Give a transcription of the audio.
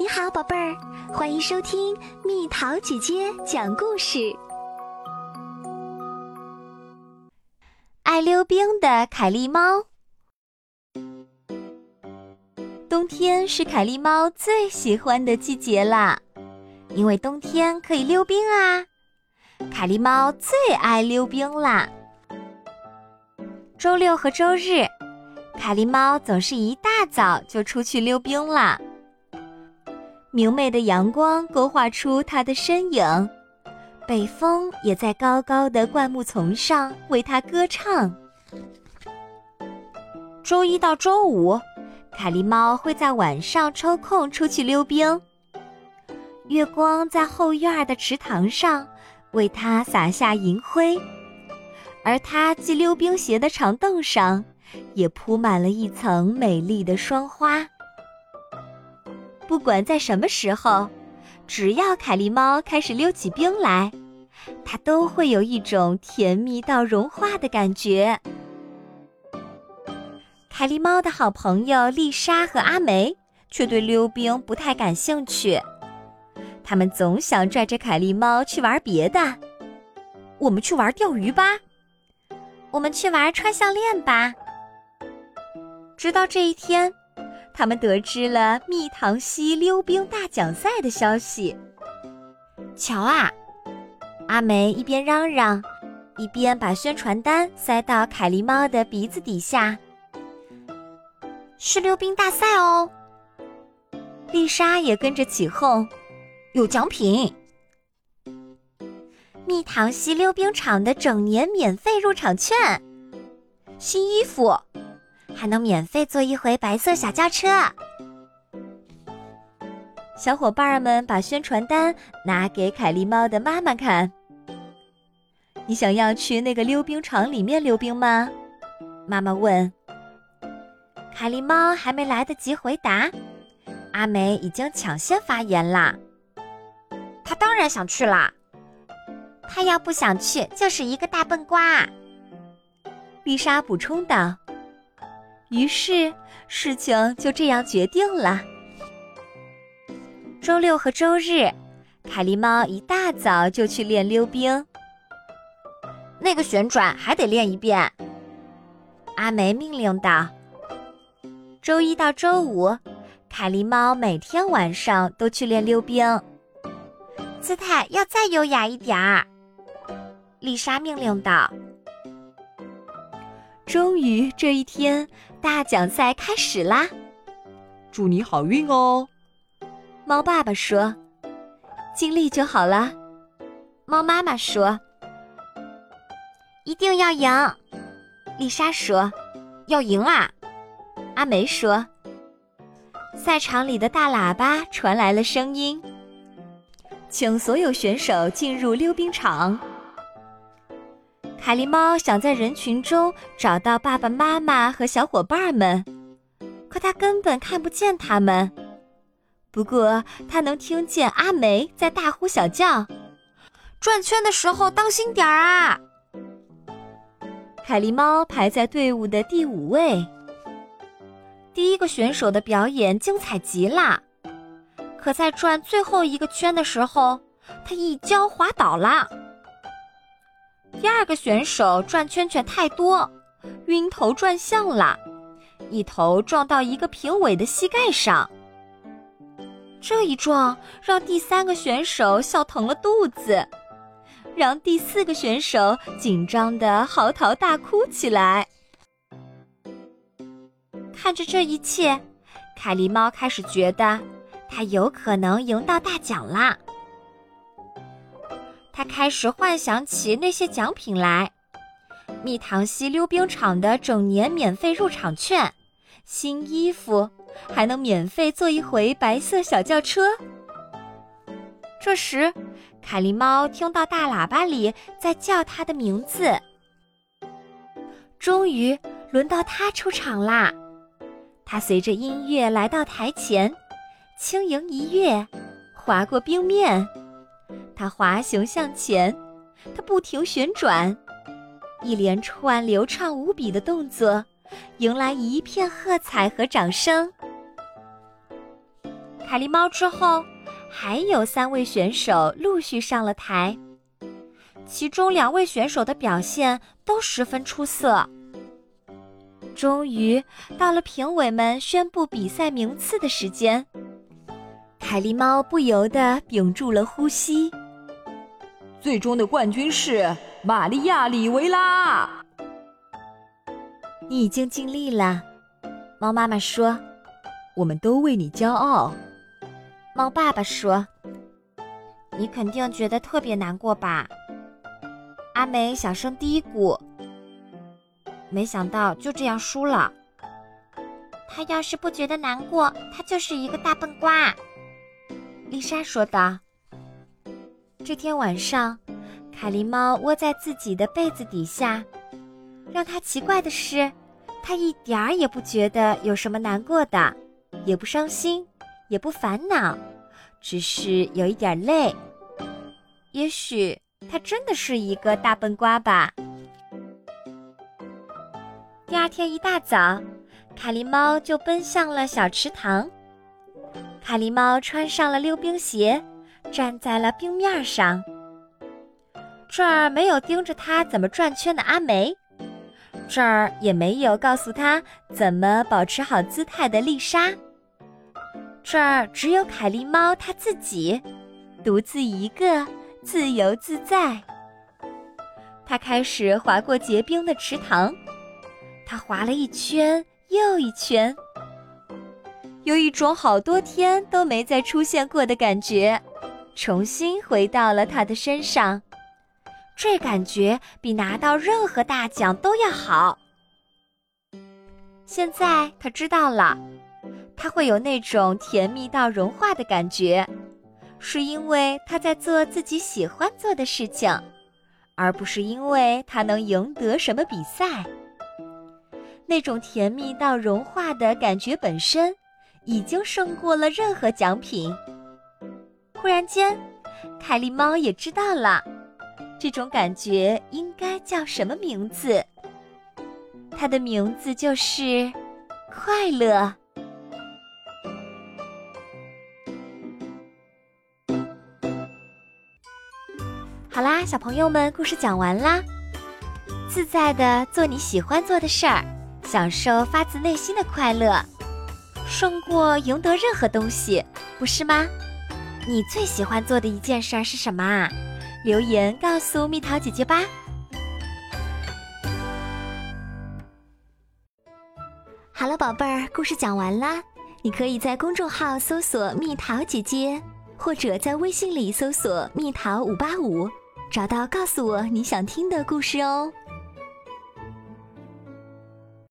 你好，宝贝儿，欢迎收听蜜桃姐姐讲故事。爱溜冰的凯莉猫，冬天是凯莉猫最喜欢的季节啦，因为冬天可以溜冰啊。凯莉猫最爱溜冰啦。周六和周日，凯莉猫总是一大早就出去溜冰啦。明媚的阳光勾画出它的身影，北风也在高高的灌木丛上为它歌唱。周一到周五，凯莉猫会在晚上抽空出去溜冰。月光在后院的池塘上为它洒下银灰，而它系溜冰鞋的长凳上也铺满了一层美丽的霜花。不管在什么时候，只要凯莉猫开始溜起冰来，它都会有一种甜蜜到融化的感觉。凯莉猫的好朋友丽莎和阿梅却对溜冰不太感兴趣，他们总想拽着凯莉猫去玩别的。我们去玩钓鱼吧，我们去玩穿项链吧。直到这一天。他们得知了蜜糖溪溜冰大奖赛的消息。瞧啊，阿梅一边嚷嚷，一边把宣传单塞到凯莉猫的鼻子底下。是溜冰大赛哦！丽莎也跟着起哄，有奖品：蜜糖溪溜冰场的整年免费入场券，新衣服。还能免费坐一回白色小轿车。小伙伴们把宣传单拿给凯莉猫的妈妈看。你想要去那个溜冰场里面溜冰吗？妈妈问。凯莉猫还没来得及回答，阿梅已经抢先发言啦。她当然想去啦。她要不想去，就是一个大笨瓜。丽莎补充道。于是，事情就这样决定了。周六和周日，凯莉猫一大早就去练溜冰。那个旋转还得练一遍，阿梅命令道。周一到周五，凯莉猫每天晚上都去练溜冰，姿态要再优雅一点儿，丽莎命令道。终于，这一天，大奖赛开始啦！祝你好运哦！猫爸爸说：“尽力就好了。”猫妈妈说：“一定要赢。”丽莎说：“要赢啊！”阿梅说：“赛场里的大喇叭传来了声音，请所有选手进入溜冰场。”凯莉猫想在人群中找到爸爸妈妈和小伙伴们，可它根本看不见他们。不过，它能听见阿梅在大呼小叫：“转圈的时候当心点儿啊！”凯莉猫排在队伍的第五位。第一个选手的表演精彩极了，可在转最后一个圈的时候，他一跤滑倒了。第二个选手转圈圈太多，晕头转向了，一头撞到一个评委的膝盖上。这一撞让第三个选手笑疼了肚子，让第四个选手紧张的嚎啕大哭起来。看着这一切，凯莉猫开始觉得，它有可能赢到大奖啦。他开始幻想起那些奖品来：蜜糖溪溜冰场的整年免费入场券、新衣服，还能免费坐一回白色小轿车。这时，凯莉猫听到大喇叭里在叫它的名字。终于轮到它出场啦！它随着音乐来到台前，轻盈一跃，划过冰面。它滑行向前，它不停旋转，一连串流畅无比的动作，迎来一片喝彩和掌声。凯莉猫之后，还有三位选手陆续上了台，其中两位选手的表现都十分出色。终于到了评委们宣布比赛名次的时间，凯莉猫不由得屏住了呼吸。最终的冠军是玛利亚·里维拉。你已经尽力了，猫妈妈说。我们都为你骄傲，猫爸爸说。你肯定觉得特别难过吧？阿梅小声嘀咕。没想到就这样输了。他要是不觉得难过，他就是一个大笨瓜。丽莎说道。这天晚上，凯莉猫窝在自己的被子底下。让它奇怪的是，它一点儿也不觉得有什么难过的。也不伤心，也不烦恼，只是有一点累。也许他真的是一个大笨瓜吧。第二天一大早，凯莉猫就奔向了小池塘。凯莉猫穿上了溜冰鞋，站在了冰面上。这儿没有盯着它怎么转圈的阿梅，这儿也没有告诉他怎么保持好姿态的丽莎。这儿只有凯莉猫它自己，独自一个，自由自在。它开始滑过结冰的池塘，它滑了一圈又一圈，有一种好多天都没再出现过的感觉，重新回到了他的身上。这感觉比拿到任何大奖都要好。现在他知道了。他会有那种甜蜜到融化的感觉，是因为他在做自己喜欢做的事情，而不是因为他能赢得什么比赛。那种甜蜜到融化的感觉本身，已经胜过了任何奖品。忽然间，凯莉猫也知道了，这种感觉应该叫什么名字？它的名字就是快乐。好啦，小朋友们，故事讲完啦。自在的做你喜欢做的事儿，享受发自内心的快乐，胜过赢得任何东西，不是吗？你最喜欢做的一件事儿是什么啊？留言告诉蜜桃姐姐吧。好了，宝贝儿，故事讲完啦。你可以在公众号搜索“蜜桃姐姐”，或者在微信里搜索“蜜桃五八五”。找到，告诉我你想听的故事哦。